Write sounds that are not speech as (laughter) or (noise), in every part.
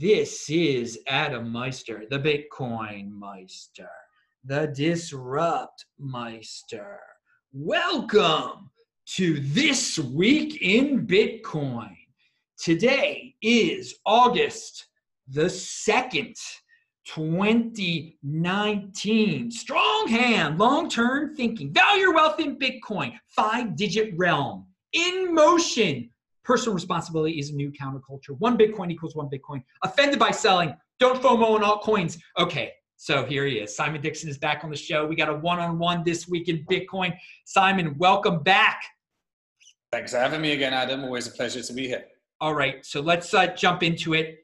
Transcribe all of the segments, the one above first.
This is Adam Meister, the Bitcoin Meister, the Disrupt Meister. Welcome to This Week in Bitcoin. Today is August the 2nd, 2019. Strong hand, long term thinking, value your wealth in Bitcoin, five digit realm, in motion Personal responsibility is a new counterculture. One Bitcoin equals one Bitcoin. Offended by selling. Don't FOMO on altcoins. Okay, so here he is. Simon Dixon is back on the show. We got a one on one this week in Bitcoin. Simon, welcome back. Thanks for having me again, Adam. Always a pleasure to be here. All right, so let's uh, jump into it.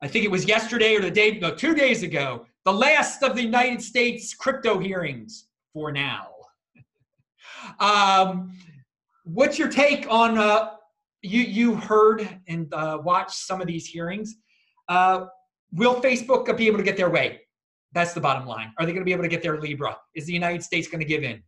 I think it was yesterday or the day, no, two days ago, the last of the United States crypto hearings for now. (laughs) um, what's your take on uh, you you heard and uh, watched some of these hearings. Uh, will Facebook be able to get their way? That's the bottom line. Are they going to be able to get their Libra? Is the United States going to give in?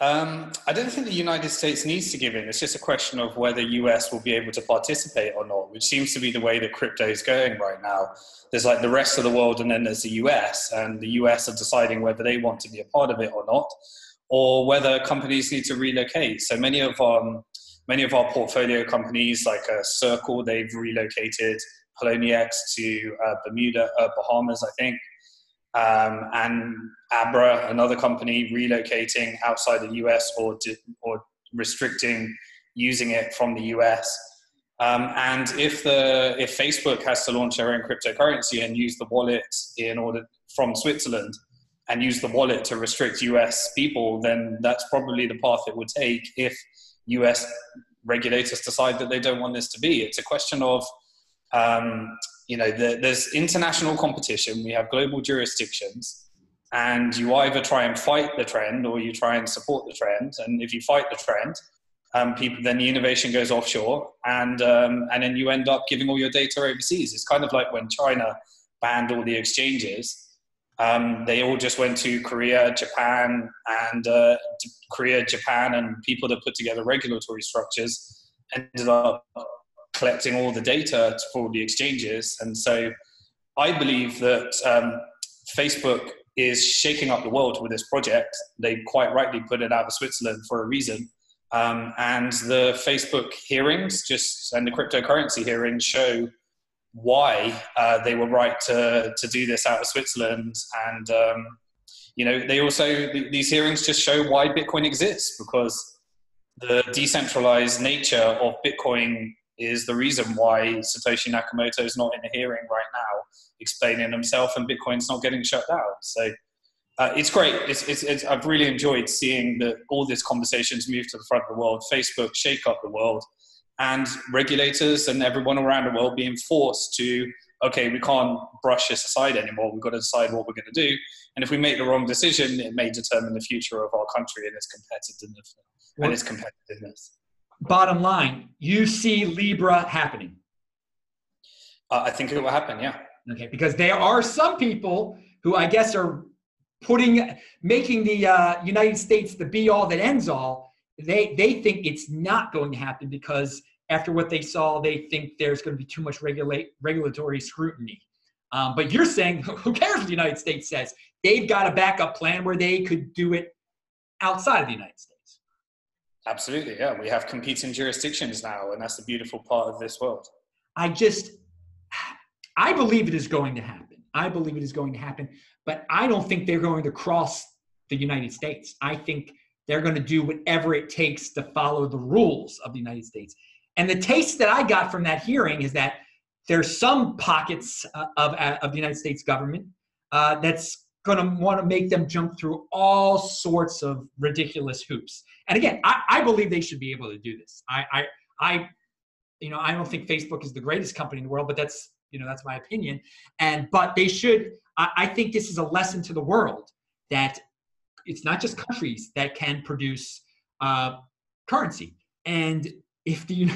Um, I don't think the United States needs to give in. It's just a question of whether US will be able to participate or not, which seems to be the way that crypto is going right now. There's like the rest of the world, and then there's the US, and the US are deciding whether they want to be a part of it or not, or whether companies need to relocate. So many of um, many of our portfolio companies, like uh, Circle, they've relocated Poloniex to uh, Bermuda, uh, Bahamas, I think. Um, and Abra, another company, relocating outside the US or, di- or restricting using it from the US. Um, and if the if Facebook has to launch their own cryptocurrency and use the wallet in order from Switzerland and use the wallet to restrict US people, then that's probably the path it would take if US regulators decide that they don't want this to be. It's a question of, um, you know, the, there's international competition, we have global jurisdictions, and you either try and fight the trend or you try and support the trend. And if you fight the trend, um, people, then the innovation goes offshore, and um, and then you end up giving all your data overseas. It's kind of like when China banned all the exchanges um, they all just went to Korea, Japan, and uh, Korea, Japan, and people that put together regulatory structures ended up collecting all the data for the exchanges. And so I believe that um, Facebook is shaking up the world with this project. They quite rightly put it out of Switzerland for a reason. Um, and the Facebook hearings just and the cryptocurrency hearings show why uh, they were right to, to do this out of Switzerland. And, um, you know, they also, these hearings just show why Bitcoin exists because the decentralized nature of Bitcoin is the reason why Satoshi Nakamoto is not in a hearing right now explaining himself and Bitcoin's not getting shut down. So uh, it's great. It's, it's, it's, I've really enjoyed seeing that all these conversations move to the front of the world. Facebook shake up the world and regulators and everyone around the world being forced to okay we can't brush this aside anymore. We've got to decide what we're going to do. And if we make the wrong decision it may determine the future of our country and its competitiveness and its competitiveness. Bottom line you see libra happening. Uh, i think it will happen yeah. Okay because there are some people who i guess are putting making the uh, united states the be all that ends all they they think it's not going to happen because after what they saw, they think there's going to be too much regulate regulatory scrutiny. Um, but you're saying, (laughs) who cares what the United States says? They've got a backup plan where they could do it outside of the United States. Absolutely, yeah. We have competing jurisdictions now, and that's the beautiful part of this world. I just, I believe it is going to happen. I believe it is going to happen, but I don't think they're going to cross the United States. I think they're going to do whatever it takes to follow the rules of the United States. And the taste that I got from that hearing is that there's some pockets uh, of, uh, of the United States government uh, that's going to want to make them jump through all sorts of ridiculous hoops. And again, I, I believe they should be able to do this. I, I, I, you know, I don't think Facebook is the greatest company in the world, but that's, you know, that's my opinion. And, but they should, I, I think this is a lesson to the world that it's not just countries that can produce uh, currency. And if the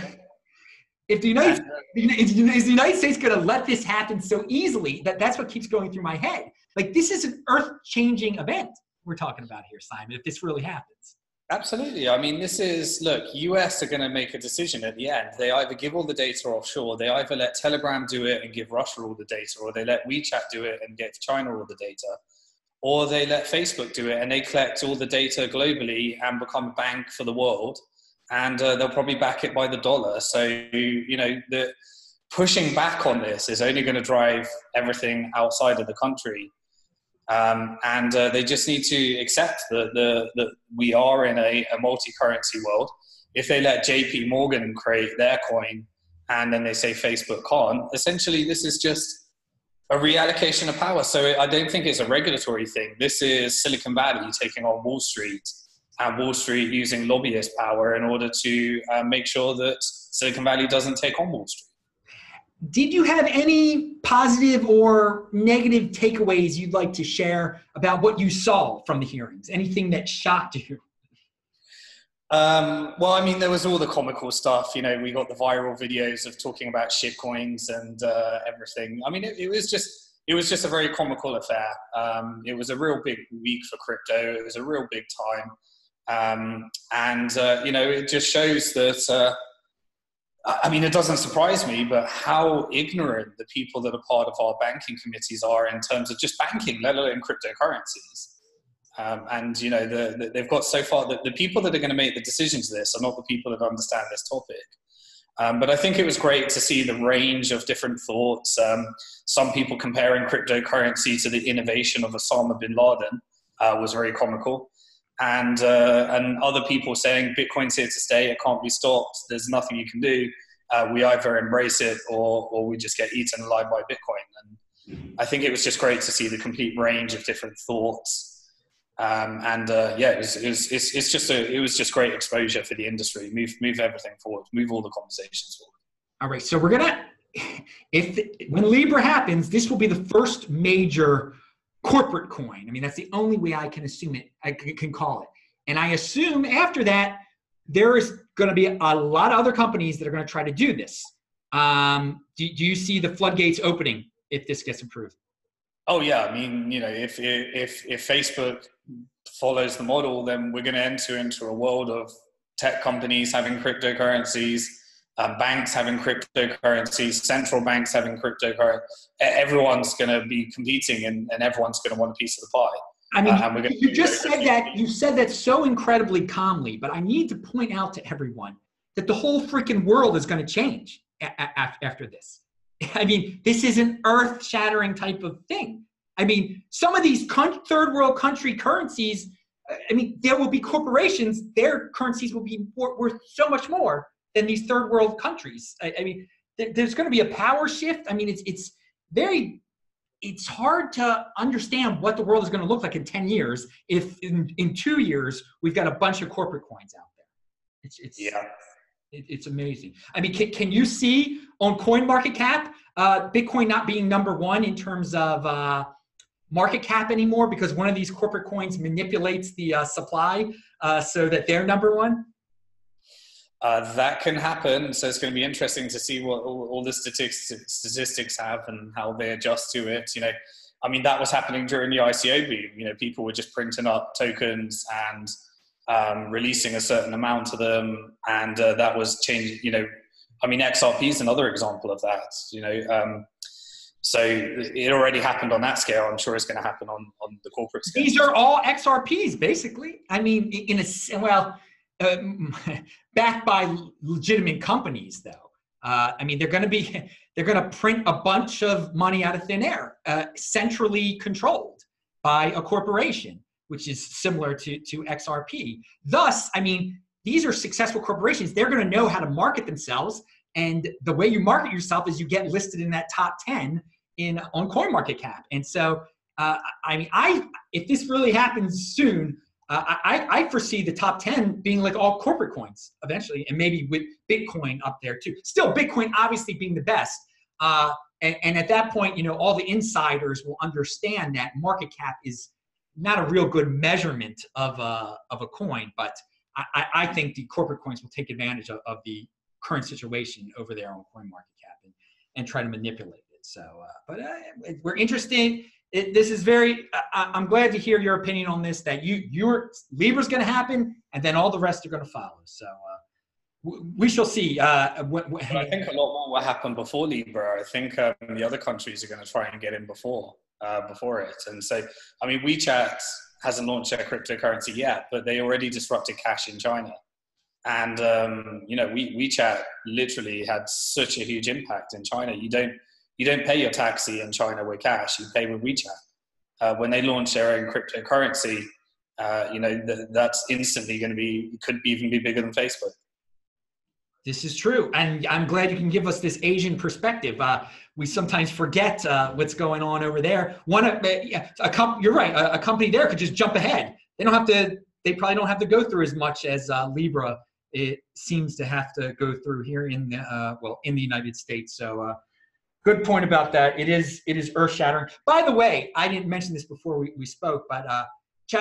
(laughs) if the United is the United States going to let this happen so easily? That that's what keeps going through my head. Like this is an earth changing event we're talking about here, Simon. If this really happens. Absolutely. I mean, this is look. US are going to make a decision at the end. They either give all the data offshore, they either let Telegram do it and give Russia all the data, or they let WeChat do it and give China all the data, or they let Facebook do it and they collect all the data globally and become a bank for the world, and uh, they'll probably back it by the dollar. So you know the pushing back on this is only going to drive everything outside of the country. Um, and uh, they just need to accept that, the, that we are in a, a multi-currency world. If they let JP Morgan create their coin and then they say Facebook can't, essentially this is just a reallocation of power. So I don't think it's a regulatory thing. This is Silicon Valley taking on Wall Street and Wall Street using lobbyist power in order to uh, make sure that Silicon Valley doesn't take on Wall Street did you have any positive or negative takeaways you'd like to share about what you saw from the hearings? Anything that shocked you? Um, well, I mean, there was all the comical stuff. You know, we got the viral videos of talking about shitcoins and uh, everything. I mean, it, it, was just it was just a very comical affair. Um, it was a real big week for crypto. It was a real big time, um, and uh, you know, it just shows that uh, I mean, it doesn't surprise me, but how ignorant the people that are part of our banking committees are in terms of just banking, let alone cryptocurrencies. Um, and you know, the, the, they've got so far that the people that are going to make the decisions this are not the people that understand this topic. Um, but I think it was great to see the range of different thoughts. Um, some people comparing cryptocurrency to the innovation of Osama bin Laden uh, was very comical and uh, and other people saying Bitcoin's here to stay, it can't be stopped. There's nothing you can do. Uh, we either embrace it or or we just get eaten alive by Bitcoin. And I think it was just great to see the complete range of different thoughts. Um, and uh, yeah, it was, it was it's, it's just a it was just great exposure for the industry. Move move everything forward. Move all the conversations forward. All right, so we're gonna (laughs) if when Libra happens, this will be the first major corporate coin. I mean, that's the only way I can assume it, I can call it. And I assume after that, there is going to be a lot of other companies that are going to try to do this. Um, do, do you see the floodgates opening if this gets approved? Oh yeah, I mean, you know, if if if Facebook follows the model, then we're going to enter into a world of tech companies having cryptocurrencies, um, banks having cryptocurrencies, central banks having cryptocurrency. Everyone's going to be competing, and, and everyone's going to want a piece of the pie. I mean, uh, you just said that you said that so incredibly calmly, but I need to point out to everyone that the whole freaking world is going to change a- a- after this. I mean, this is an earth-shattering type of thing. I mean, some of these third world country currencies. I mean, there will be corporations; their currencies will be worth so much more than these third world countries. I, I mean, th- there's going to be a power shift. I mean, it's it's very it's hard to understand what the world is going to look like in 10 years if in, in two years we've got a bunch of corporate coins out there it's it's yeah it, it's amazing i mean can, can you see on coin market cap uh, bitcoin not being number one in terms of uh, market cap anymore because one of these corporate coins manipulates the uh, supply uh, so that they're number one uh, that can happen. So it's going to be interesting to see what all, all the statistics, statistics have and how they adjust to it. You know, I mean, that was happening during the ICO boom. You know, people were just printing up tokens and um, releasing a certain amount of them, and uh, that was changing. You know, I mean, XRP is another example of that. You know, um, so it already happened on that scale. I'm sure it's going to happen on on the corporate scale. These are all XRPs, basically. I mean, in a well uh, (laughs) backed by legitimate companies, though. Uh, I mean, they're going to be (laughs) they're going to print a bunch of money out of thin air, uh, centrally controlled by a corporation, which is similar to to XRP. Thus, I mean, these are successful corporations. They're going to know how to market themselves, and the way you market yourself is you get listed in that top ten in on CoinMarketCap. And so, uh, I mean, I if this really happens soon, uh, I, I foresee the top 10 being like all corporate coins eventually, and maybe with Bitcoin up there too. Still, Bitcoin obviously being the best. Uh, and, and, at that point, you know, all the insiders will understand that market cap is not a real good measurement of a, of a coin, but I, I think the corporate coins will take advantage of, of the current situation over there on coin market cap and, and try to manipulate it. So, uh, but uh, we're interested it, this is very. I, am glad to hear your opinion on this. That you your Libra's going to happen, and then all the rest are going to follow. So uh, we shall see. Uh, what, what, I think a lot more will happen before Libra. I think um, the other countries are going to try and get in before uh, before it. And so, I mean, WeChat hasn't launched their cryptocurrency yet, but they already disrupted cash in China. And um, you know, we, WeChat literally had such a huge impact in China. You don't you don't pay your taxi in China with cash; you pay with WeChat. Uh, when they launch their own cryptocurrency, uh, you know th- that's instantly going to be could even be bigger than Facebook. This is true, and I'm glad you can give us this Asian perspective. Uh, we sometimes forget uh, what's going on over there. One, uh, a comp- you're right. A, a, company there could just jump ahead. They don't have to. They probably don't have to go through as much as uh, Libra. It seems to have to go through here in the uh, well in the United States. So, uh, good point about that. It is it is earth shattering. By the way, I didn't mention this before we, we spoke, but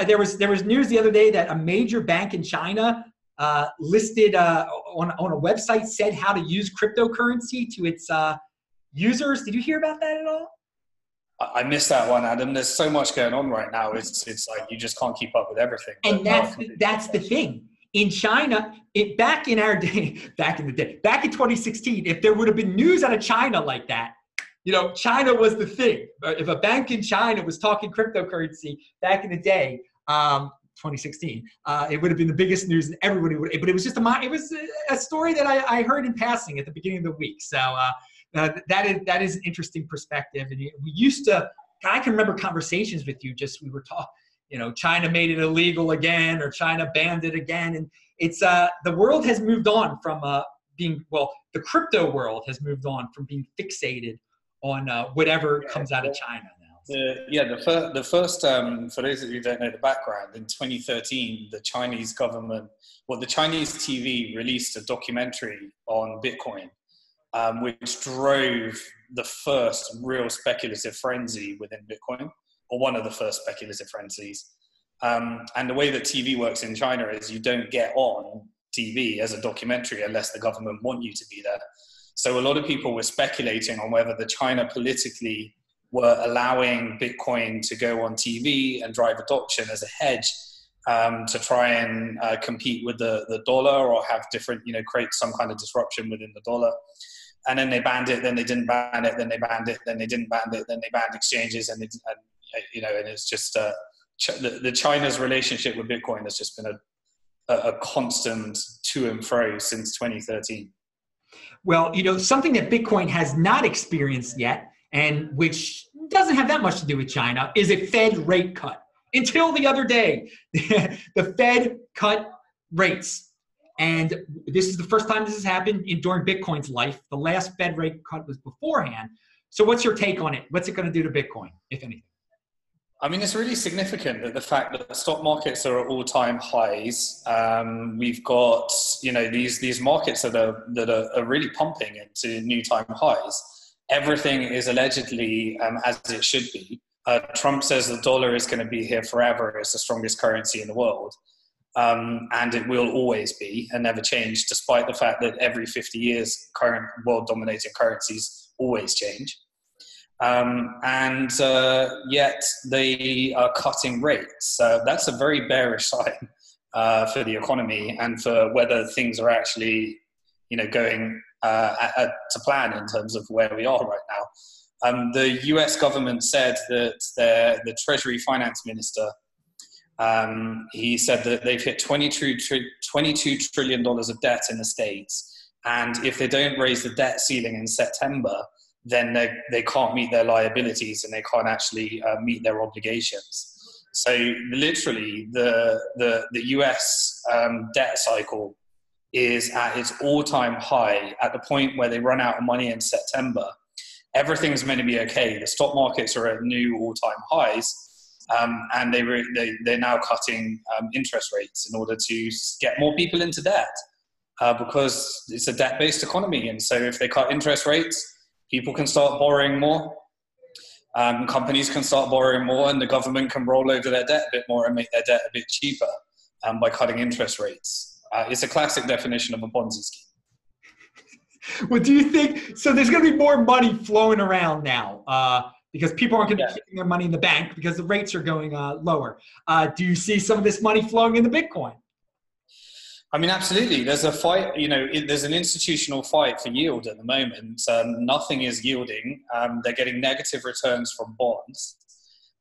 there was there was news the other day that a major bank in China uh, listed uh, on, on a website said how to use cryptocurrency to its uh, users. Did you hear about that at all? I missed that one, Adam. There's so much going on right now. It's it's like you just can't keep up with everything. And that's no, that's the thing. In China, it back in our day, (laughs) back in the day, back in 2016, if there would have been news out of China like that, you know, China was the thing. If a bank in China was talking cryptocurrency back in the day, um, 2016. Uh, it would have been the biggest news, and everybody would. But it was just a it was a story that I, I heard in passing at the beginning of the week. So uh, uh, that is that is an interesting perspective. And we used to. I can remember conversations with you. Just we were talking. You know, China made it illegal again, or China banned it again, and it's uh, the world has moved on from uh, being well. The crypto world has moved on from being fixated on uh, whatever comes out of China the, yeah, the, fir- the first, um, for those of you who don't know the background, in 2013, the Chinese government, well, the Chinese TV released a documentary on Bitcoin, um, which drove the first real speculative frenzy within Bitcoin, or one of the first speculative frenzies. Um, and the way that TV works in China is you don't get on TV as a documentary unless the government want you to be there. So a lot of people were speculating on whether the China politically were allowing Bitcoin to go on TV and drive adoption as a hedge um, to try and uh, compete with the, the dollar or have different, you know, create some kind of disruption within the dollar. And then they banned it, then they didn't ban it, then they banned it, then they didn't ban it, then they banned exchanges, and, and you know, and it's just uh, the, the, China's relationship with Bitcoin has just been a, a, a constant to and fro since 2013. Well, you know, something that Bitcoin has not experienced yet and which doesn't have that much to do with China, is a Fed rate cut. Until the other day, (laughs) the Fed cut rates. And this is the first time this has happened in, during Bitcoin's life. The last Fed rate cut was beforehand. So, what's your take on it? What's it going to do to Bitcoin, if anything? I mean, it's really significant that the fact that the stock markets are at all-time highs. Um, we've got, you know, these these markets that are that are, are really pumping into new time highs everything is allegedly um, as it should be. Uh, Trump says the dollar is going to be here forever. It's the strongest currency in the world. Um, and it will always be and never change, despite the fact that every 50 years, current world dominating currencies always change. Um, and uh, yet they are cutting rates. Uh, that's a very bearish (laughs) sign uh, for the economy and for whether things are actually, you know, going uh, to plan in terms of where we are right now. Um, the US government said that the Treasury Finance Minister, um, he said that they've hit 22, $22 trillion of debt in the States. And if they don't raise the debt ceiling in September, then they, they can't meet their liabilities and they can't actually uh, meet their obligations. So literally, the, the, the US um, debt cycle is at its all-time high at the point where they run out of money in September. Everything's meant to be okay. The stock markets are at new all-time highs, um, and they, re- they they're now cutting um, interest rates in order to get more people into debt uh, because it's a debt-based economy. And so, if they cut interest rates, people can start borrowing more. Um, companies can start borrowing more, and the government can roll over their debt a bit more and make their debt a bit cheaper um, by cutting interest rates. Uh, it's a classic definition of a Ponzi scheme. (laughs) well, do you think so? There's going to be more money flowing around now. Uh, because people aren't going to yeah. be keeping their money in the bank because the rates are going uh, lower. Uh, do you see some of this money flowing into Bitcoin? I mean, absolutely. There's a fight, you know, it, there's an institutional fight for yield at the moment. Um, nothing is yielding. Um, they're getting negative returns from bonds.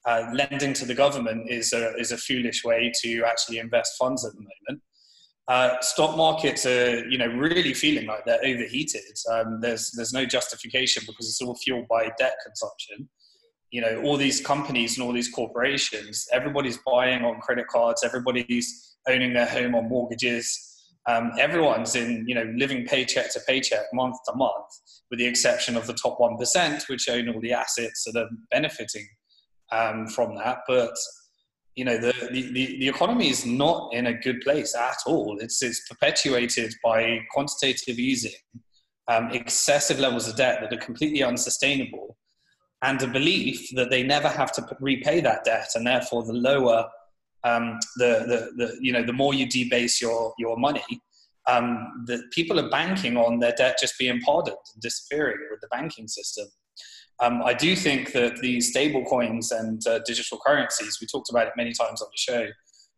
Uh, lending to the government is a, is a foolish way to actually invest funds at the moment. Uh, stock markets are, you know, really feeling like they're overheated. Um, there's there's no justification because it's all fueled by debt consumption. You know, all these companies and all these corporations, everybody's buying on credit cards. Everybody's owning their home on mortgages. Um, everyone's in, you know, living paycheck to paycheck, month to month, with the exception of the top one percent, which own all the assets that are benefiting um, from that. But you know the, the, the economy is not in a good place at all. It's it's perpetuated by quantitative easing um, excessive levels of debt that are completely unsustainable and a belief that they never have to repay that debt and therefore the lower um, the, the, the you know the more you debase your your money um, that people are banking on their debt just being pardoned and disappearing with the banking system um, I do think that these stable coins and uh, digital currencies, we talked about it many times on the show,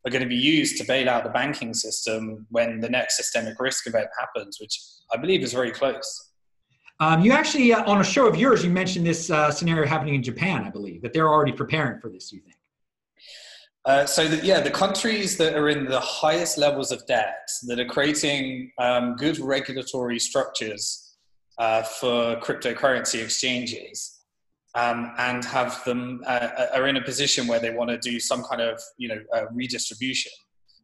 are going to be used to bail out the banking system when the next systemic risk event happens, which I believe is very close. Um, you actually, uh, on a show of yours, you mentioned this uh, scenario happening in Japan, I believe, that they're already preparing for this, you think? Uh, so that, yeah, the countries that are in the highest levels of debt that are creating um, good regulatory structures uh, for cryptocurrency exchanges um, and have them uh, are in a position where they want to do some kind of you know uh, redistribution.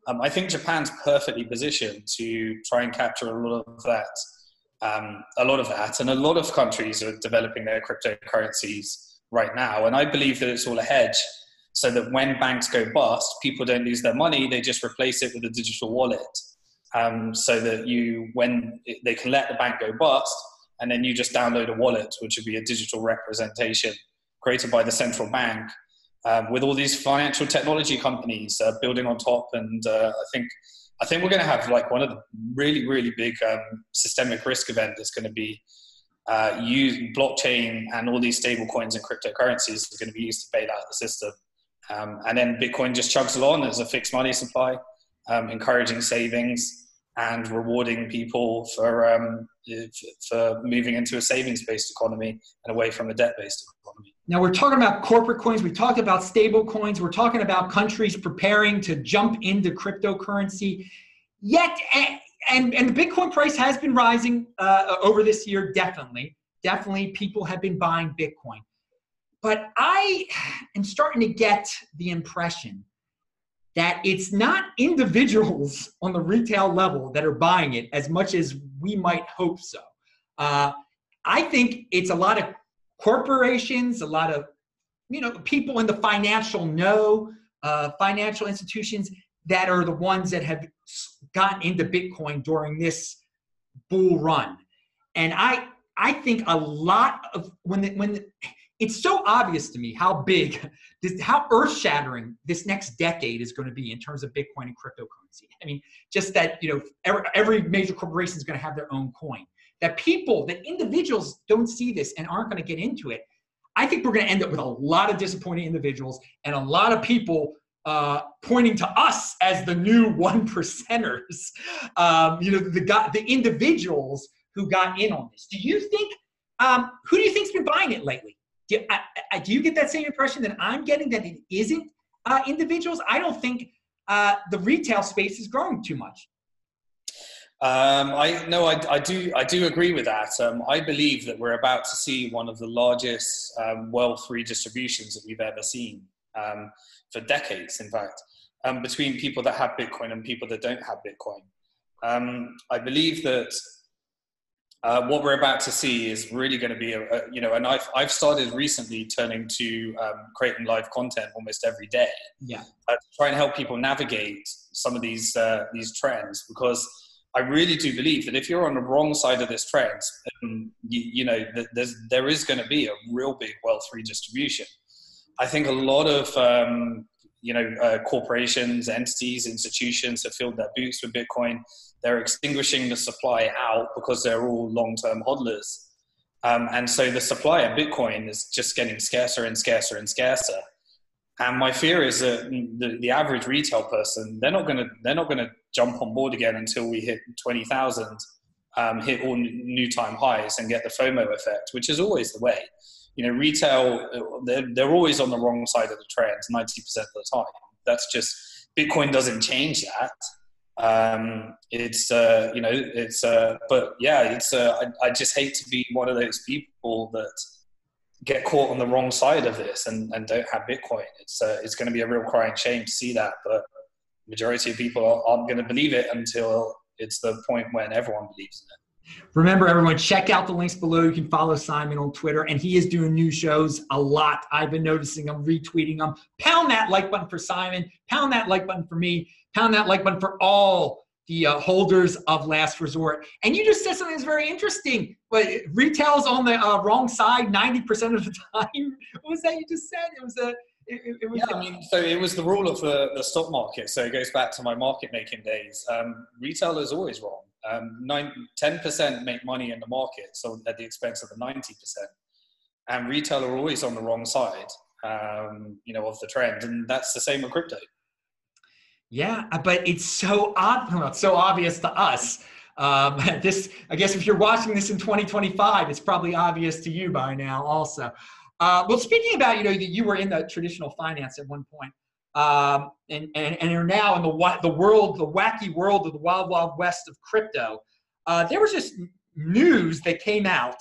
Um, I think Japan's perfectly positioned to try and capture a lot of that. Um, a lot of that, and a lot of countries are developing their cryptocurrencies right now. And I believe that it's all a hedge, so that when banks go bust, people don't lose their money; they just replace it with a digital wallet. Um, so that you, when they can let the bank go bust, and then you just download a wallet, which would be a digital representation created by the central bank, um, with all these financial technology companies uh, building on top. And uh, I think I think we're going to have like one of the really really big um, systemic risk event that's going to be uh, used blockchain and all these stable coins and cryptocurrencies are going to be used to bail out the system. Um, and then Bitcoin just chugs along as a fixed money supply, um, encouraging savings and rewarding people for um, for moving into a savings-based economy and away from a debt-based economy. Now we're talking about corporate coins. We talked about stable coins. We're talking about countries preparing to jump into cryptocurrency. Yet, and and the Bitcoin price has been rising uh, over this year. Definitely, definitely, people have been buying Bitcoin. But I am starting to get the impression that it's not individuals (laughs) on the retail level that are buying it as much as we might hope so. Uh, I think it's a lot of corporations, a lot of you know people in the financial know, uh, financial institutions that are the ones that have gotten into Bitcoin during this bull run, and I I think a lot of when the, when the, it's so obvious to me how big, (laughs) this, how earth shattering this next decade is going to be in terms of Bitcoin and cryptocurrency. I mean, just that, you know, every, every major corporation is going to have their own coin. That people, that individuals don't see this and aren't going to get into it. I think we're going to end up with a lot of disappointed individuals and a lot of people uh, pointing to us as the new (laughs) one percenters. Um, you know, the the individuals who got in on this. Do you think? Um, who do you think's been buying it lately? Do, I, I, do you get that same impression that I'm getting that it isn't uh, individuals? I don't think uh, the retail space is growing too much. Um, I no, I, I, do. I do agree with that. Um, I believe that we're about to see one of the largest um, wealth redistributions that we've ever seen um, for decades. In fact, um, between people that have Bitcoin and people that don't have Bitcoin, um, I believe that uh, what we're about to see is really going to be a, a, you know and I've, I've started recently turning to um, creating live content almost every day. Yeah. Uh, to try and help people navigate some of these uh, these trends because I really do believe that if you're on the wrong side of this trend um, you, you, know there's there is going to be a real big wealth redistribution. I think a lot of um, you know, uh, corporations, entities, institutions have filled their boots with Bitcoin. They're extinguishing the supply out because they're all long-term hodlers. Um, and so the supply of Bitcoin is just getting scarcer and scarcer and scarcer. And my fear is that the, the average retail person, they're not to they're not to jump on board again until we hit twenty thousand, um, hit all new time highs, and get the FOMO effect, which is always the way. You know, retail they're, they're always on the wrong side of the trend ninety percent of the time. That's just Bitcoin doesn't change that. Um, it's uh, you know it's uh, but yeah, it's uh, I, I just hate to be one of those people that get caught on the wrong side of this and, and don't have Bitcoin. It's uh, it's going to be a real crying shame to see that, but majority of people aren't going to believe it until it's the point when everyone believes in it. Remember, everyone, check out the links below. You can follow Simon on Twitter, and he is doing new shows a lot. I've been noticing them, retweeting them. Pound that like button for Simon. Pound that like button for me. Pound that like button for all the uh, holders of last resort. And you just said something that's very interesting. But retail's on the uh, wrong side 90% of the (laughs) time. what was that you just said? It was a. It, it was yeah, I mean, so it was the rule of the, the stock market. So it goes back to my market making days. Um, retail is always wrong. Um, nine, 10% make money in the market, so at the expense of the 90%. And retail are always on the wrong side, um, you know, of the trend. And that's the same with crypto. Yeah, uh, but it's so ob- (laughs) so obvious to us. Um, (laughs) this, I guess, if you're watching this in 2025, it's probably obvious to you by now, also. Uh, well, speaking about, you know, that you were in the traditional finance at one point, um, and, and and are now in the the world, the wacky world of the wild, wild west of crypto. Uh, there was just news that came out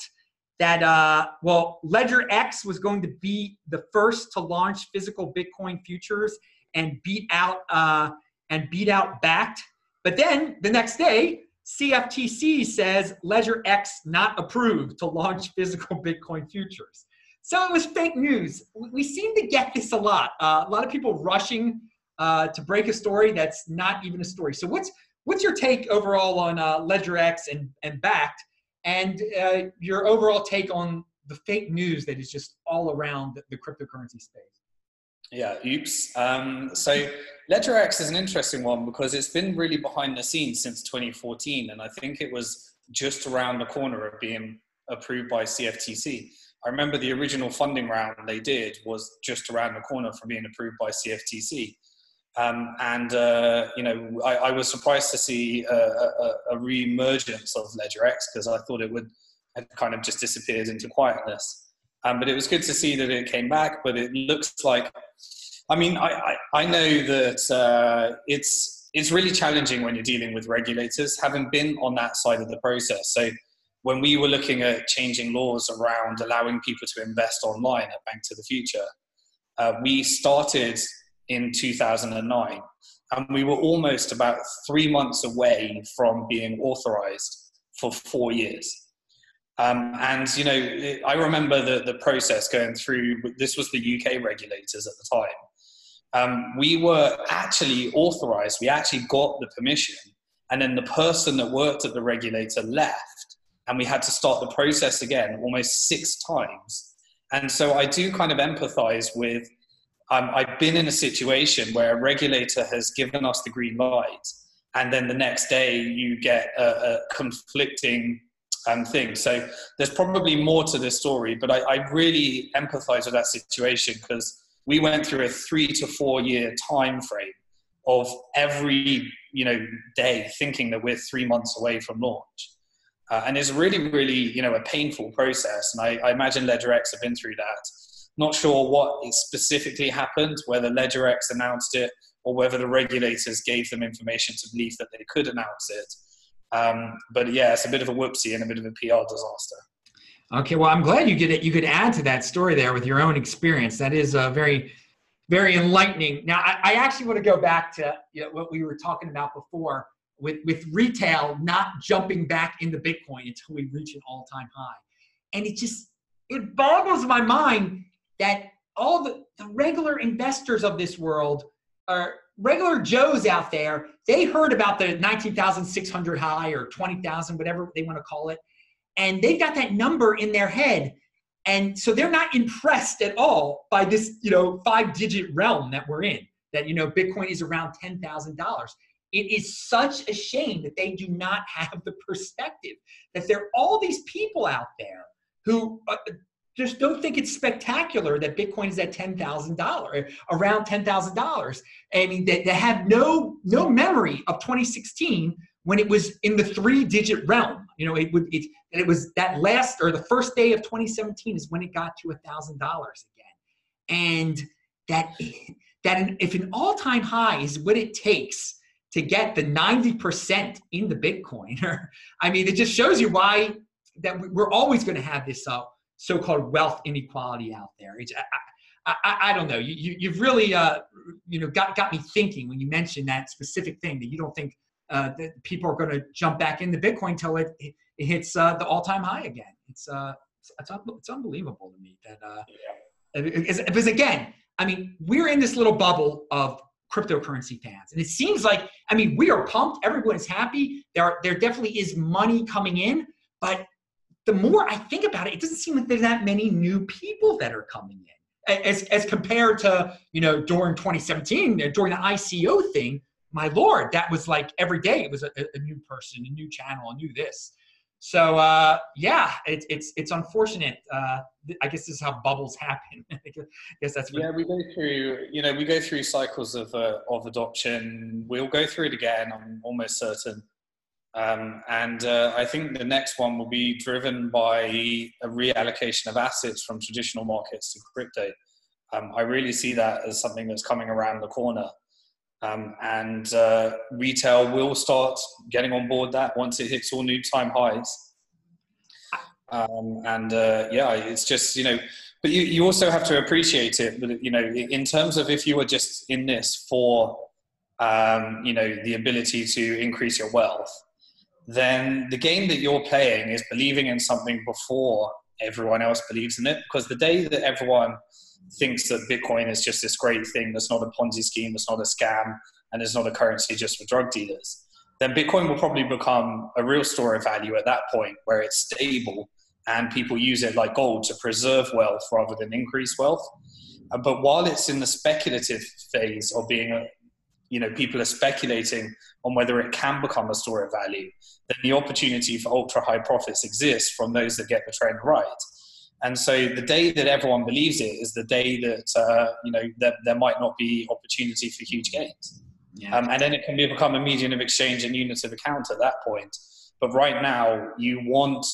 that uh, well, Ledger X was going to be the first to launch physical Bitcoin futures and beat out uh, and beat out Bakkt. But then the next day, CFTC says Ledger X not approved to launch (laughs) physical Bitcoin futures. So it was fake news. We seem to get this a lot. Uh, a lot of people rushing uh, to break a story that's not even a story. So what's what's your take overall on uh, Ledger X and and Bakkt, and uh, your overall take on the fake news that is just all around the, the cryptocurrency space? Yeah, oops. Um, so LedgerX is an interesting one because it's been really behind the scenes since 2014, and I think it was just around the corner of being approved by CFTC. I remember the original funding round they did was just around the corner from being approved by CFTC. Um, and uh, you know, I, I, was surprised to see a, a, a re-emergence of LedgerX because I thought it would had kind of just disappeared into quietness. Um, but it was good to see that it came back. But it looks like, I mean, I, I, I know that uh, it's it's really challenging when you're dealing with regulators, having been on that side of the process. So when we were looking at changing laws around allowing people to invest online at Bank to the Future, uh, we started in 2009, and we were almost about three months away from being authorized for four years. Um, and you know, I remember the the process going through. This was the UK regulators at the time. Um, we were actually authorized. We actually got the permission, and then the person that worked at the regulator left, and we had to start the process again almost six times. And so I do kind of empathize with. Um, I've been in a situation where a regulator has given us the green light, and then the next day you get a, a conflicting um, thing. So there's probably more to this story, but I, I really empathize with that situation because we went through a three to four year time frame of every you know day thinking that we're three months away from launch. Uh, and it's really, really, you know, a painful process. And I, I imagine LedgerX have been through that. Not sure what specifically happened, whether LedgerX announced it or whether the regulators gave them information to believe that they could announce it. Um, but yeah, it's a bit of a whoopsie and a bit of a PR disaster. Okay, well, I'm glad you could you could add to that story there with your own experience. That is uh, very, very enlightening. Now, I, I actually want to go back to you know, what we were talking about before with with retail not jumping back into Bitcoin until we reach an all time high, and it just it boggles my mind that all the, the regular investors of this world are regular Joes out there, they heard about the 19,600 high or 20,000, whatever they want to call it, and they've got that number in their head. And so they're not impressed at all by this, you know, five digit realm that we're in, that, you know, Bitcoin is around $10,000. It is such a shame that they do not (laughs) have the perspective that there are all these people out there who uh, just don't think it's spectacular that Bitcoin is at ten thousand dollars, around ten thousand dollars. I mean, they, they have no no memory of 2016 when it was in the three digit realm. You know, it would it it was that last or the first day of 2017 is when it got to thousand dollars again, and that that if an all time high is what it takes to get the 90% in the Bitcoin, (laughs) I mean, it just shows you why that we're always going to have this uh, so-called wealth inequality out there. It's, I, I, I don't know. You, you, have really, uh, you know, got, got me thinking when you mentioned that specific thing that you don't think uh, that people are going to jump back into Bitcoin until it, it, it hits uh, the all-time high again. It's, uh, it's, it's unbelievable to me that, uh, yeah. because, because again, I mean, we're in this little bubble of cryptocurrency fans. And it seems like, I mean, we are pumped. Everyone is happy. There, are, there definitely is money coming in. But the more I think about it, it doesn't seem like there's that many new people that are coming in. As, as compared to, you know, during 2017, uh, during the ICO thing, my Lord, that was like every day it was a, a new person, a new channel, a new this. So uh, yeah, it's it's it's unfortunate. Uh, I guess this is how bubbles happen. (laughs) I guess that's yeah. We go through you know we go through cycles of uh, of adoption. We'll go through it again. I'm almost certain. Um, and uh, I think the next one will be driven by a reallocation of assets from traditional markets to crypto. Um, I really see that as something that's coming around the corner. Um, and uh, retail will start getting on board that once it hits all new time highs. Um, and uh, yeah, it's just, you know, but you, you also have to appreciate it, you know, in terms of if you were just in this for, um, you know, the ability to increase your wealth, then the game that you're playing is believing in something before everyone else believes in it. Because the day that everyone thinks that Bitcoin is just this great thing that's not a Ponzi scheme, that's not a scam, and is not a currency just for drug dealers, then Bitcoin will probably become a real store of value at that point where it's stable and people use it like gold to preserve wealth rather than increase wealth. Uh, but while it's in the speculative phase of being a, you know, people are speculating on whether it can become a store of value, then the opportunity for ultra high profits exists from those that get the trend right. And so the day that everyone believes it is the day that uh, you know that there might not be opportunity for huge gains. Yeah. Um, and then it can be, become a medium of exchange and units of account at that point. But right now, you want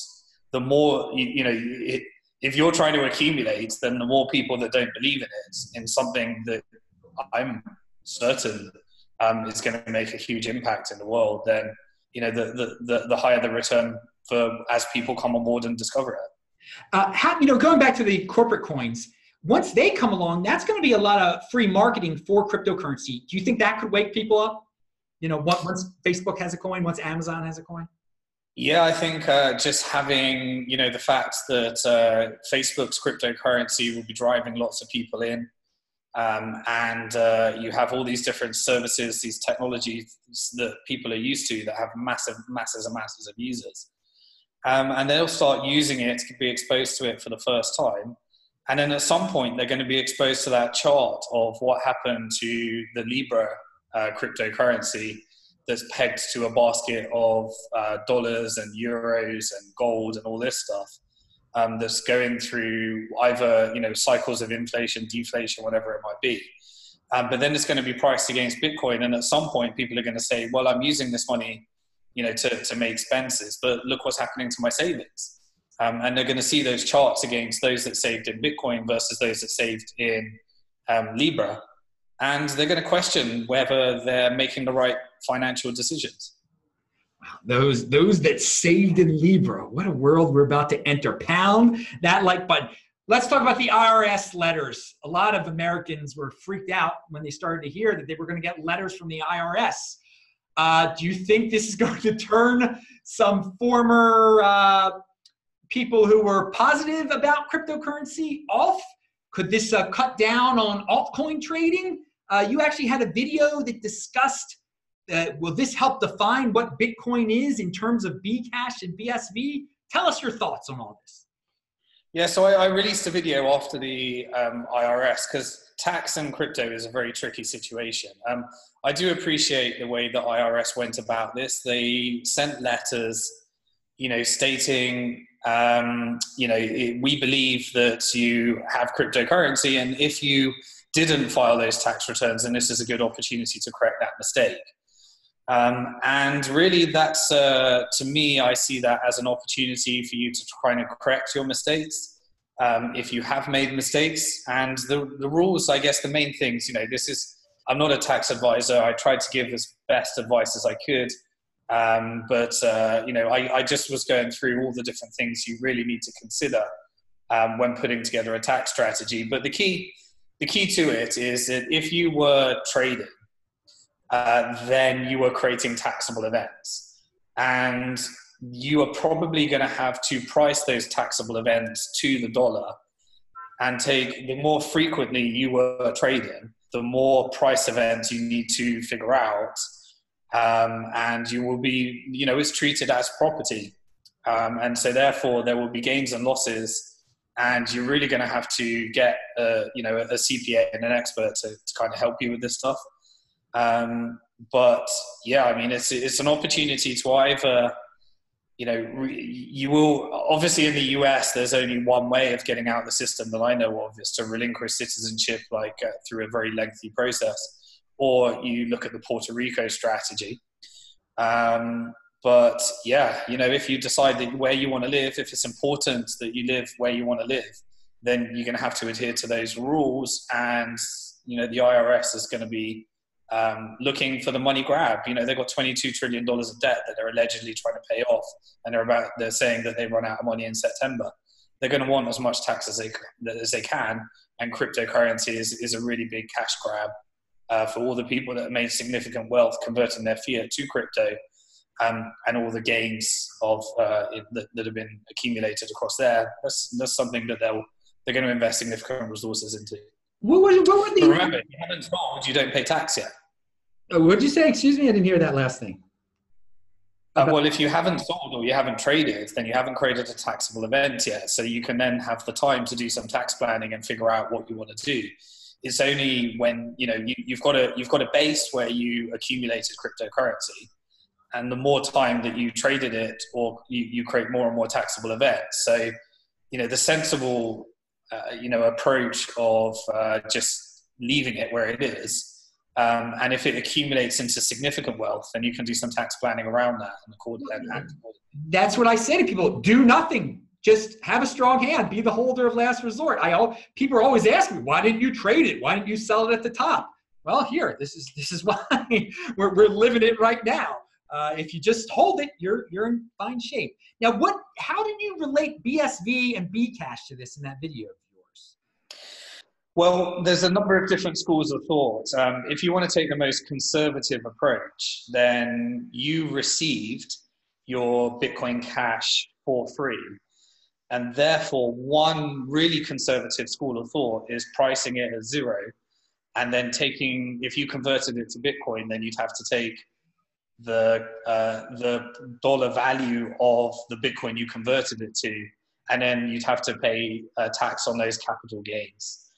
the more you, you know. It, if you're trying to accumulate, then the more people that don't believe in it, in something that I'm certain um, is going to make a huge impact in the world, then you know the, the, the, the higher the return for as people come on board and discover it. Uh, how, you know, going back to the corporate coins, once they come along, that's going to be a lot of free marketing for cryptocurrency. Do you think that could wake people up? You know, once Facebook has a coin, once Amazon has a coin. Yeah, I think uh, just having you know the fact that uh, Facebook's cryptocurrency will be driving lots of people in, um, and uh, you have all these different services, these technologies that people are used to that have massive, masses and masses of users um, and they'll start using it be exposed to it for the first time. And then at some point, they're going to be exposed to that chart of what happened to the Libra uh, cryptocurrency that's pegged to a basket of uh, dollars and euros and gold and all this stuff. Um, that's going through either you know cycles of inflation, deflation, whatever it might be. Um, but then it's going to be priced against Bitcoin, and at some point, people are going to say, "Well, I'm using this money you know, to, to make expenses. But look what's happening to my savings. Um, and they're going to see those charts against those that saved in Bitcoin versus those that saved in um, Libra. And they're going to question whether they're making the right financial decisions. Those those that saved in Libra, what a world we're about to enter. Pound that like button. Let's talk about the IRS letters. A lot of Americans were freaked out when they started to hear that they were going to get letters from the IRS uh, do you think this is (laughs) going to turn some former uh, people who were positive about cryptocurrency off? Could this uh, cut down on altcoin trading? Uh, you actually had a video that discussed uh, will this help define what Bitcoin is in terms of Bcash and BSV? Tell us your thoughts on all this. Yeah, so I, I released a video after the um, IRS because tax and crypto is a very tricky situation. Um, I do appreciate the way the IRS went about this. They sent letters, you know, stating, um, you know, we believe that you have cryptocurrency, and if you didn't file those tax returns, then this is a good opportunity to correct that mistake. Um, and really, that's uh, to me, I see that as an opportunity for you to try and correct your mistakes. Um, if you have made mistakes, and the, the rules, I guess, the main things, you know, this is, I'm not a tax advisor. I tried to give as best advice as I could. Um, but, uh, you know, I, I, just was going through all the different things you really need to consider um, when putting together a tax strategy. But the key, the key to it is that if you were trading, uh, then you are creating taxable events. And you are probably going to have to price those taxable events to the dollar and take the more frequently you were trading, the more price events you need to figure out. Um, and you will be, you know, it's treated as property. Um, and so therefore there will be gains and losses and you're really going to have to get a, you know a CPA and an expert to, to kind of help you with this stuff. Um, but yeah, I mean, it's it's an opportunity to either you know you will obviously in the US there's only one way of getting out of the system that I know of is to relinquish citizenship like uh, through a very lengthy process, or you look at the Puerto Rico strategy. Um, but yeah, you know, if you decide that where you want to live, if it's important that you live where you want to live, then you're going to have to adhere to those rules. And, you know, the IRS is going to be um, looking for the money grab. You know, they've got $22 trillion of debt that they're allegedly trying to pay off. And they're about, they're saying that they run out of money in September. They're going to want as much tax as they, as they can. And cryptocurrency is, is a really big cash grab uh, for all the people that have made significant wealth converting their fiat to crypto um, and all the gains of uh, that, that, have been accumulated across there. That's, that's something that they'll they're going to invest significant resources into. What, what, the? remember, you haven't sold, you don't pay tax yet. Oh, what did you say? Excuse me, I didn't hear that last thing. Uh, well, if you haven't sold or you haven't traded, then you haven't created a taxable event yet. So you can then have the time to do some tax planning and figure out what you want to do. It's only when you know you, you've got a you've got a base where you accumulated cryptocurrency, and the more time that you traded it or you, you create more and more taxable events so you know the sensible uh, you know approach of uh, just leaving it where it is um, and if it accumulates into significant wealth then you can do some tax planning around that and accord that that's what i say to people do nothing just have a strong hand be the holder of last resort i all people are always asking me why didn't you trade it why didn't you sell it at the top well here this is this is (laughs) why we're, we're living it right now uh, if you just hold it, you're you're in fine shape. Now, what? How did you relate BSV and Bcash to this in that video? Well, there's a number of different schools of thought. Um, if you want to take the most conservative approach, then you received your Bitcoin Cash for free. And therefore, one really conservative school of thought is pricing it at zero. And then taking, if you converted it to Bitcoin, then you'd have to take the uh, the dollar value of the Bitcoin you converted it to, and then you'd have to pay a tax on those capital gains.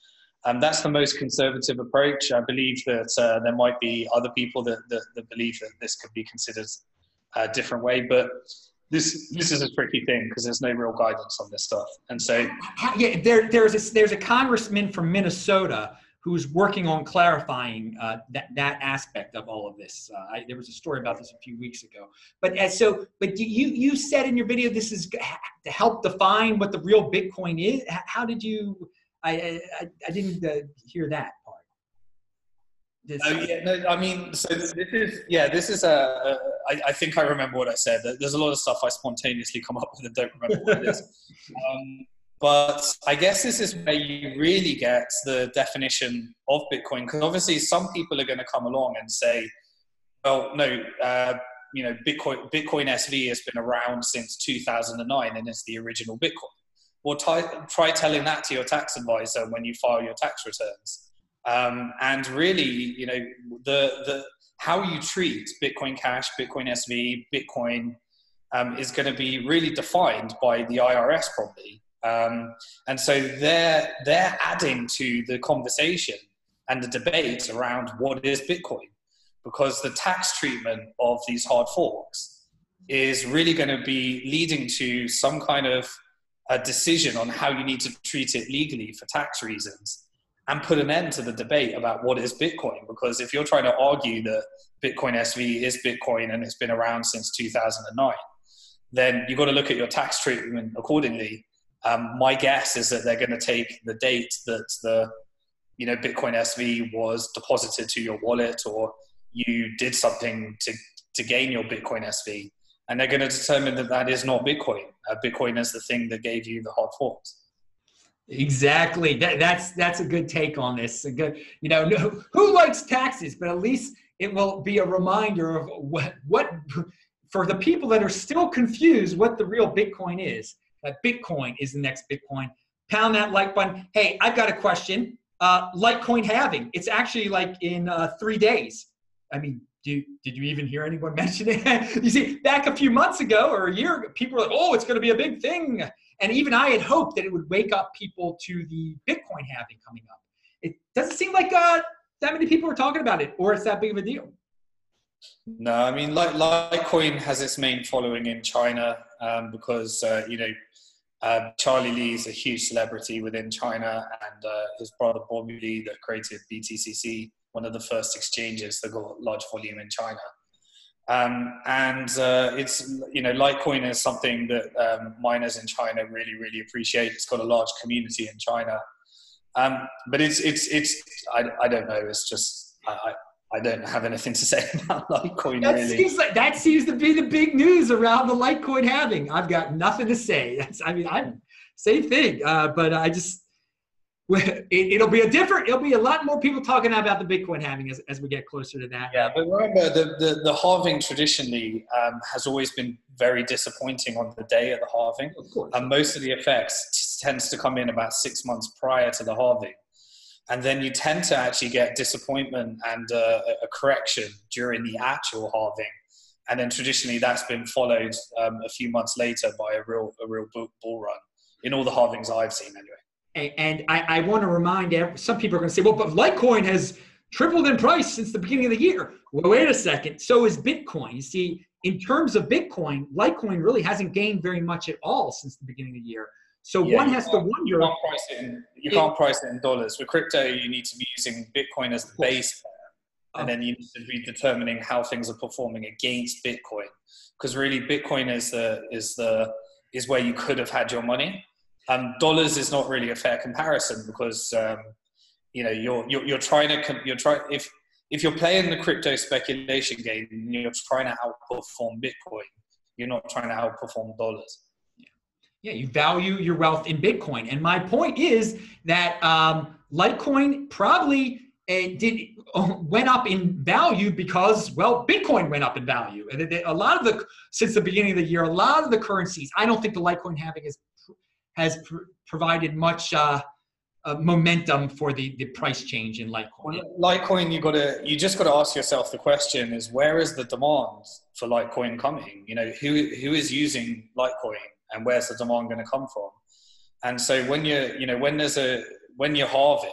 That's the most conservative approach. I believe that uh, there might be other people that, that, that, believe that this could be considered a different way, but this this is a tricky thing because there's no real guidance on this stuff. And so, yeah, there there's a, there's a congressman from Minnesota who's working on clarifying uh, that that aspect of all of this. Uh, I, there was a story about this a few weeks ago. But as so, but you you said in your video this is to help define what the real Bitcoin is. How did you? I I, I didn't uh, hear that part. This, oh, yeah, no, I mean, so this is yeah, this is a. a I, I think I remember what I said. There's a lot of stuff I spontaneously come up with and don't remember what it is. (laughs) Um, but I guess this is where you really get the definition of Bitcoin, because obviously some people are going to come along and say, well, no, uh, you know, Bitcoin, Bitcoin SV has been around since 2009 and it's the original Bitcoin. Well, try, telling that to your tax advisor when you file your tax returns. Um, and really, you know, the, the, how you treat Bitcoin Cash, Bitcoin SV, Bitcoin um, is going to be really defined by the IRS probably. Um, and so they're, they're adding to the conversation and the debate around what is Bitcoin. Because the tax treatment of these hard forks is really going to be leading to some kind of a decision on how you need to treat it legally for tax reasons and put an end to the debate about what is Bitcoin. Because if you're trying to argue that Bitcoin SV is Bitcoin and it's been around since 2009, then you've got to look at your tax treatment accordingly. Um, my guess is that they're going to take the date that the you know Bitcoin SV was deposited to your wallet or you did something to to gain your Bitcoin SV, and they're going to determine that that is not Bitcoin. Uh, Bitcoin is the thing that gave you the hard forks. Exactly. That, that's that's a good take on this. A good, you know, no, (laughs) who likes taxes? But at least it will be a reminder of what what for the people that are still confused what the real Bitcoin is. That Bitcoin is the next Bitcoin. Pound that like button. Hey, I've got a question. Uh, Litecoin halving. It's actually like in uh, three days. I mean, you, did you even hear anyone (laughs) mention it? you see, back a few months ago or a year ago, people were like, oh, it's going to be a big thing. And even I had hoped that it would wake up people to the Bitcoin halving coming up. It doesn't seem like uh, that many people are talking about it or it's that big of a deal. No, I mean, like Litecoin has its main following in China um, because, uh, you know, uh, Charlie Lee is a huge celebrity within China, and uh, his brother Bobby Lee that created BTCC one of the first exchanges that got large volume in China. Um, and uh, it's you know Litecoin is something that um, miners in China really really appreciate. It's got a large community in China, um, but it's it's it's I, I don't know. It's just I, I don't have anything to (laughs) say about Litecoin that really. Seems like, that seems to be the big news around the Litecoin halving. I've got nothing to say. (laughs) That's, I mean, I'm same thing. Uh, but I just (laughs) it, will be a different it'll be a lot more people talking about the bitcoin halving as, as we get closer to that. Yeah but remember the, the, the halving traditionally um, has always been very disappointing on the day of the halving. Of course. and most of the effects t- tends to come in about six months prior to the halving. And then you tend to actually get disappointment and uh, a correction during the actual halving. And then traditionally that's been followed um, a few months later by a real a real bull run in all the halvings i've seen anyway and I, I want to remind every, some people are going to say, well, but Litecoin has tripled in price since the beginning of the year. Well, wait a second. So is Bitcoin. You see, in terms of Bitcoin, Litecoin really hasn't gained very much at all since the beginning of the year. So yeah, one has to wonder. You can't price it in, you it, can't price it in dollars. With crypto, you need to be using Bitcoin as the base, pair. and then you need to be determining how things are performing against Bitcoin. Because really, Bitcoin is the is the is where you could have had your money dollars is not really a fair comparison because um, you know you're, you're, you're trying to you're trying if if you're playing the crypto speculation game and you're trying to outperform Bitcoin. You're not trying to outperform dollars. Yeah, you value your wealth in Bitcoin, and my point is that um, Litecoin probably uh, did (laughs) went up in value because well bitcoin went up in value and a lot of the since the beginning of the year a lot of the currencies i don't think the litecoin halving is has pr- provided much uh, uh, momentum for the, the price change in Litecoin. Litecoin, you got to you just got to ask yourself the question: is where is the demand for Litecoin coming? You know, who who is using Litecoin, and where's the demand going to come from? And so when you're you know when there's a when you're halving,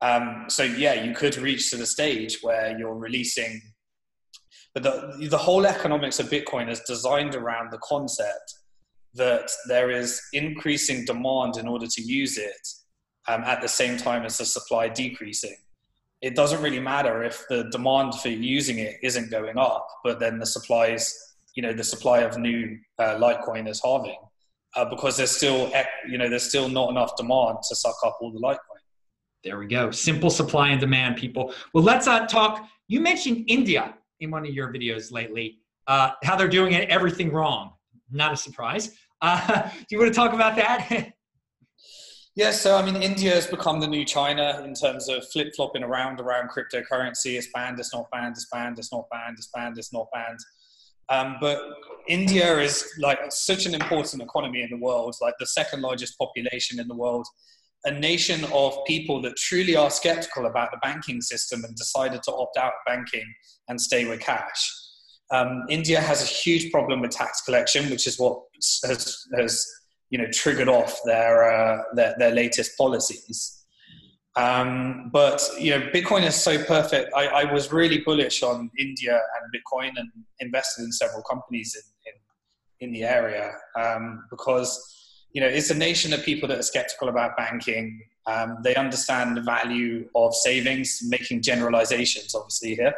um, so yeah, you could reach to the stage where you're releasing. But the, the whole economics of Bitcoin is designed around the concept that there is increasing demand in order to use it um, at the same time as the supply decreasing. It doesn't really matter if the demand for using it isn't going up, but then the supplies, you know, the supply of new uh, Litecoin is halving uh, because there's still, you know, there's still not enough demand to suck up all the Litecoin. There we go. Simple supply and demand, people. Well, let's uh, talk. You mentioned India in one of your videos lately, uh, how they're doing everything wrong. Not a surprise. Uh, (laughs) do you want to talk about that? (laughs) Yes, so I mean, India has become the new China in terms of flip flopping around around cryptocurrency. It's banned, it's not banned, it's banned, it's not banned, it's banned, it's not banned. Um, but India is like such an important economy in the world, like the second largest population in the world, a nation of people that truly are skeptical about the banking system and decided to opt out of banking and stay with cash. Um, India has a huge problem with tax collection, which is what has, has you know triggered off their uh, their, their, latest policies. Um, but you know, Bitcoin is so perfect. I, I, was really bullish on India and Bitcoin, and invested in several companies in in the area um, because you know it's a nation of people that are skeptical about banking. Um, they understand the value of savings, making generalizations, obviously here.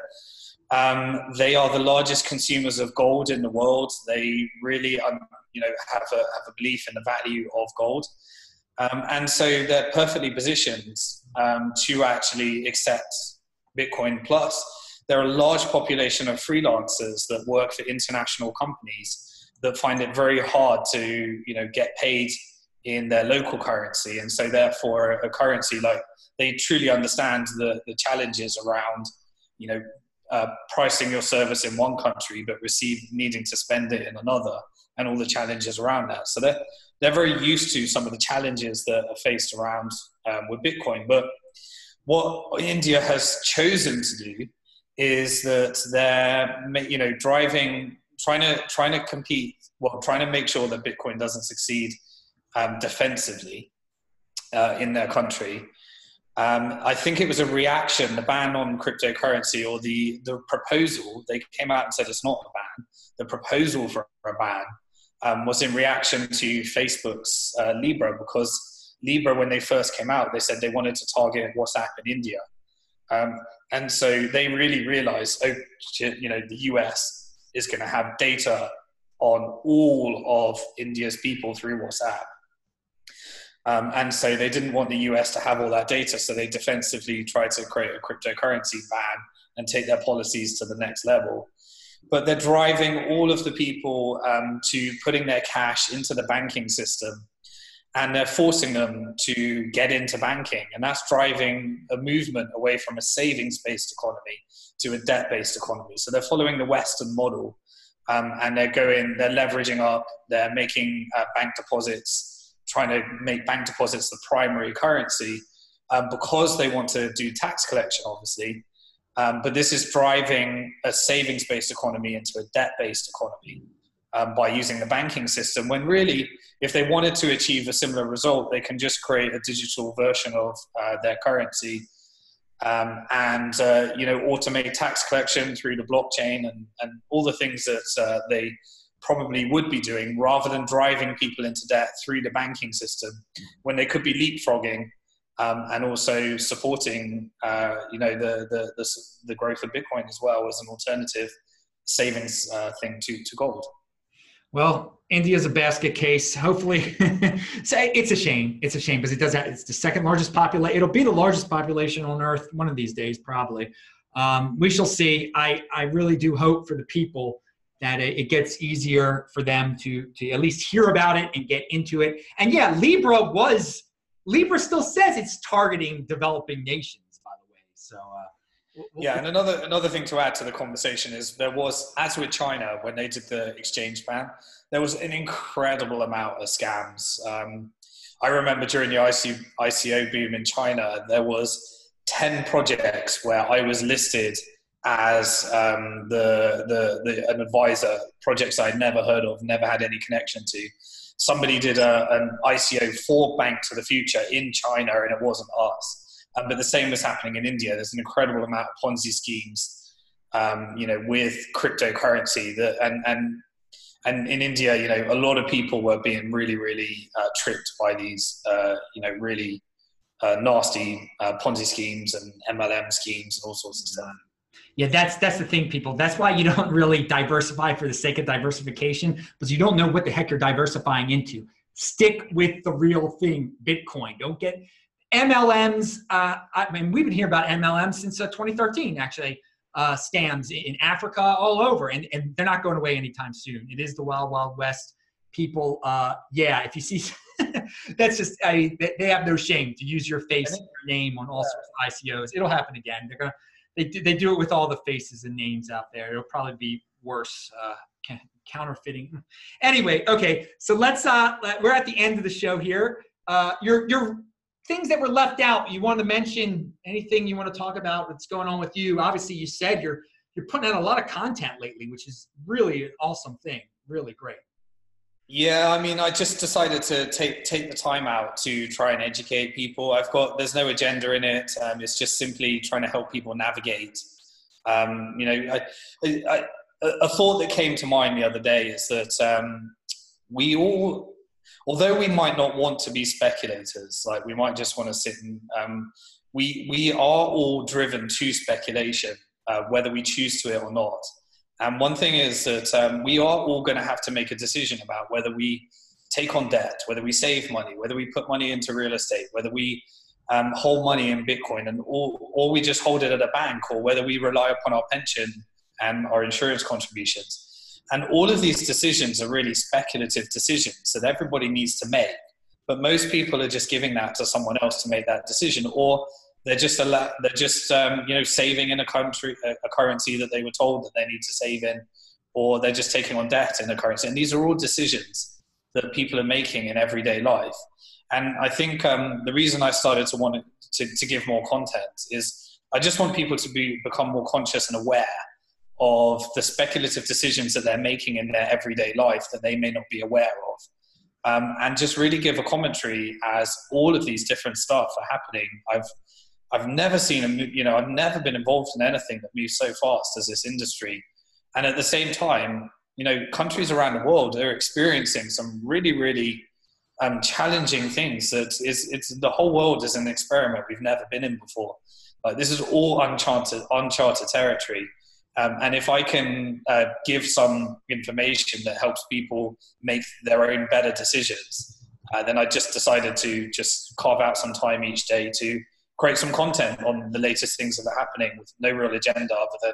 Um, they are the largest consumers of gold in the world. They really, um, you know, have a, have a belief in the value of gold. Um, and so they're perfectly positioned um, to actually accept Bitcoin. Plus, there are a large population of freelancers that work for international companies that find it very hard to, you know, get paid in their local currency. And so, therefore, a currency like they truly understand the, the challenges around, you know, uh, pricing your service in one country but receive needing to spend it in another and all the challenges around that. So they're, they're very used to some of the challenges that are faced around um, with Bitcoin. But what India has chosen to do is that they're you know driving trying to trying to compete well trying to make sure that Bitcoin doesn't succeed um, defensively uh, in their country um, I think it was a reaction, the ban on cryptocurrency or the, the proposal, they came out and said it's not a ban. The proposal for a ban um, was in reaction to Facebook's uh, Libra because Libra, when they first came out, they said they wanted to target WhatsApp in India. Um, and so they really realized, oh, you know, the US is going to have data on all of India's people through WhatsApp. Um, and so they didn't want the US to have all that data, so they defensively tried to create a cryptocurrency ban and take their policies to the next level. But they're driving all of the people um, to putting their cash into the banking system and they're forcing them to get into banking. And that's driving a movement away from a savings based economy to a debt based economy. So they're following the Western model um, and they're going, they're leveraging up, they're making uh, bank deposits trying to make bank deposits the primary currency um, because they want to do tax collection, obviously. Um, but this is driving a savings based economy into a debt based economy um, by using the banking system. When really, if they wanted to achieve a similar result, they can just create a digital version of uh, their currency. Um, and uh, you know automate tax collection through the blockchain and, and all the things that uh, they probably would be doing rather than driving people into debt through the banking system when they could be leapfrogging um, and also supporting uh, you know the, the, the, the, growth of Bitcoin as well as an alternative savings uh, thing to, to gold. Well, India's a basket case. Hopefully, (laughs) it's a shame. It's a shame because it does. Have, it's the second largest population. It'll be the largest population on Earth one of these days, probably. Um, we shall see. I I really do hope for the people that it, gets easier for them to to at least hear about it and get into it. And yeah, Libra was Libra still says it's targeting developing nations, by the way. So. Uh, yeah, and another another thing to add to the conversation is there was, as with China, when they did the exchange ban, there was an incredible amount of scams. Um, I remember during the ICO, ICO boom in China, there was ten projects where I was listed as um, the, the, the, an advisor, projects I'd never heard of, never had any connection to. Somebody did a, an ICO for Bank to the Future in China, and it wasn't us. Um, but the same was happening in India. There's an incredible amount of Ponzi schemes, um, you know, with cryptocurrency. That and and and in India, you know, a lot of people were being really, really uh, tricked by these, uh, you know, really uh, nasty uh, Ponzi schemes and MLM schemes and all sorts of stuff. Yeah, that's that's the thing, people. That's why you (laughs) don't really diversify for the sake of diversification, because you don't know what the heck you're diversifying into. Stick with the real thing, Bitcoin. Don't get MLMs. Uh, I mean, we've been hearing about MLMs since uh, 2013, actually. Uh, scams in Africa, all over, and, and they're not going away anytime soon. It is the wild, wild west. People, uh, yeah, if you see, (laughs) that's just I, they have no shame to use your face, and your name on all sorts of ICOs. It'll happen again. They're gonna they do, they do it with all the faces and names out there. It'll probably be worse. Uh, counterfeiting. (laughs) Anyway, okay. So let's. Uh, we're at the end of the show here. Uh, your your things that were left out. You want to mention anything you want to talk about? What's going on with you? Obviously, you said you're you're putting out a lot of content lately, which is really an awesome thing. Really great. Yeah, I mean, I just decided to take take the time out to try and educate people. I've got there's no agenda in it. Um, it's just simply trying to help people navigate. Um, you know, I, I, a, a, thought that came to mind the other day is that um, we all, although we might not want to be speculators, like we might just want to sit and um, we we are all driven to speculation, uh, whether we choose to it or not. And one thing is that um, we are all going to have to make a decision about whether we take on debt, whether we save money, whether we put money into real estate, whether we um, hold money in Bitcoin, and or, or we just hold it at a bank, or whether we rely upon our pension and our insurance contributions. And all of these decisions are really speculative decisions that everybody needs to make. But most people are just giving that to someone else to make that decision, or they're just a they're just um, you know saving in a country a currency that they were told that they need to save in, or they're just taking on debt in a currency. And these are all decisions that people are making in everyday life. And I think um, the reason I started to want to, to give more content is I just want people to be become more conscious and aware of the speculative decisions that they're making in their everyday life that they may not be aware of. Um, and just really give a commentary as all of these different stuff are happening. I've I've never seen a you know I've never been involved in anything that moves so fast as this industry, and at the same time, you know, countries around the world are experiencing some really really um, challenging things. That is, it's the whole world is an experiment we've never been in before. Like this is all uncharted uncharted territory. Um, and if I can uh, give some information that helps people make their own better decisions, uh, then I just decided to just carve out some time each day to create some content on the latest things that are happening with no real agenda other than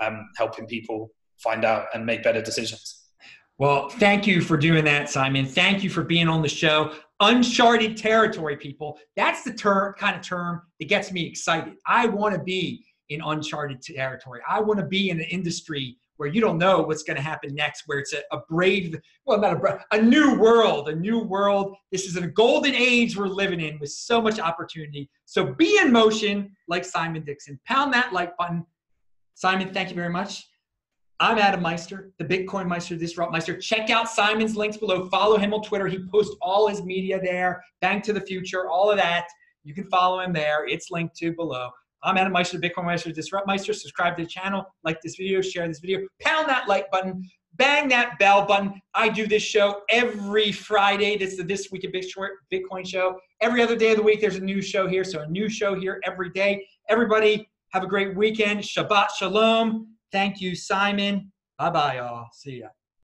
um, helping people find out and make better decisions. Well, thank you for doing that, Simon. Thank you for being on the show. Uncharted territory, people. That's the term, kind of term that gets me excited. I want to be in uncharted territory. I want to be in an industry where you don't know what's going to happen next, where it's a, a brave, well, not a brave, a new world, a new world. This is a golden age we're living in with so much opportunity. So be in motion like Simon Dixon. Pound that like button. Simon, thank you very much. I'm Adam Meister, the Bitcoin Meister, Disrupt Meister. Check out Simon's links below. Follow him on Twitter. He posts all his media there. Bank to the Future, all of that. You can follow him there. It's linked to below. I'm Adam Meister, Bitcoin Meister, Disrupt Meister. Subscribe to the channel, like this video, share this video, pound that like button, bang that bell button. I do this show every Friday. This is the This Week Bitcoin show. Every other day of the week, there's a new show here. So a new show here every day. Everybody, have a great weekend. Shabbat Shalom. Thank you, Simon. Bye bye, y'all. See ya.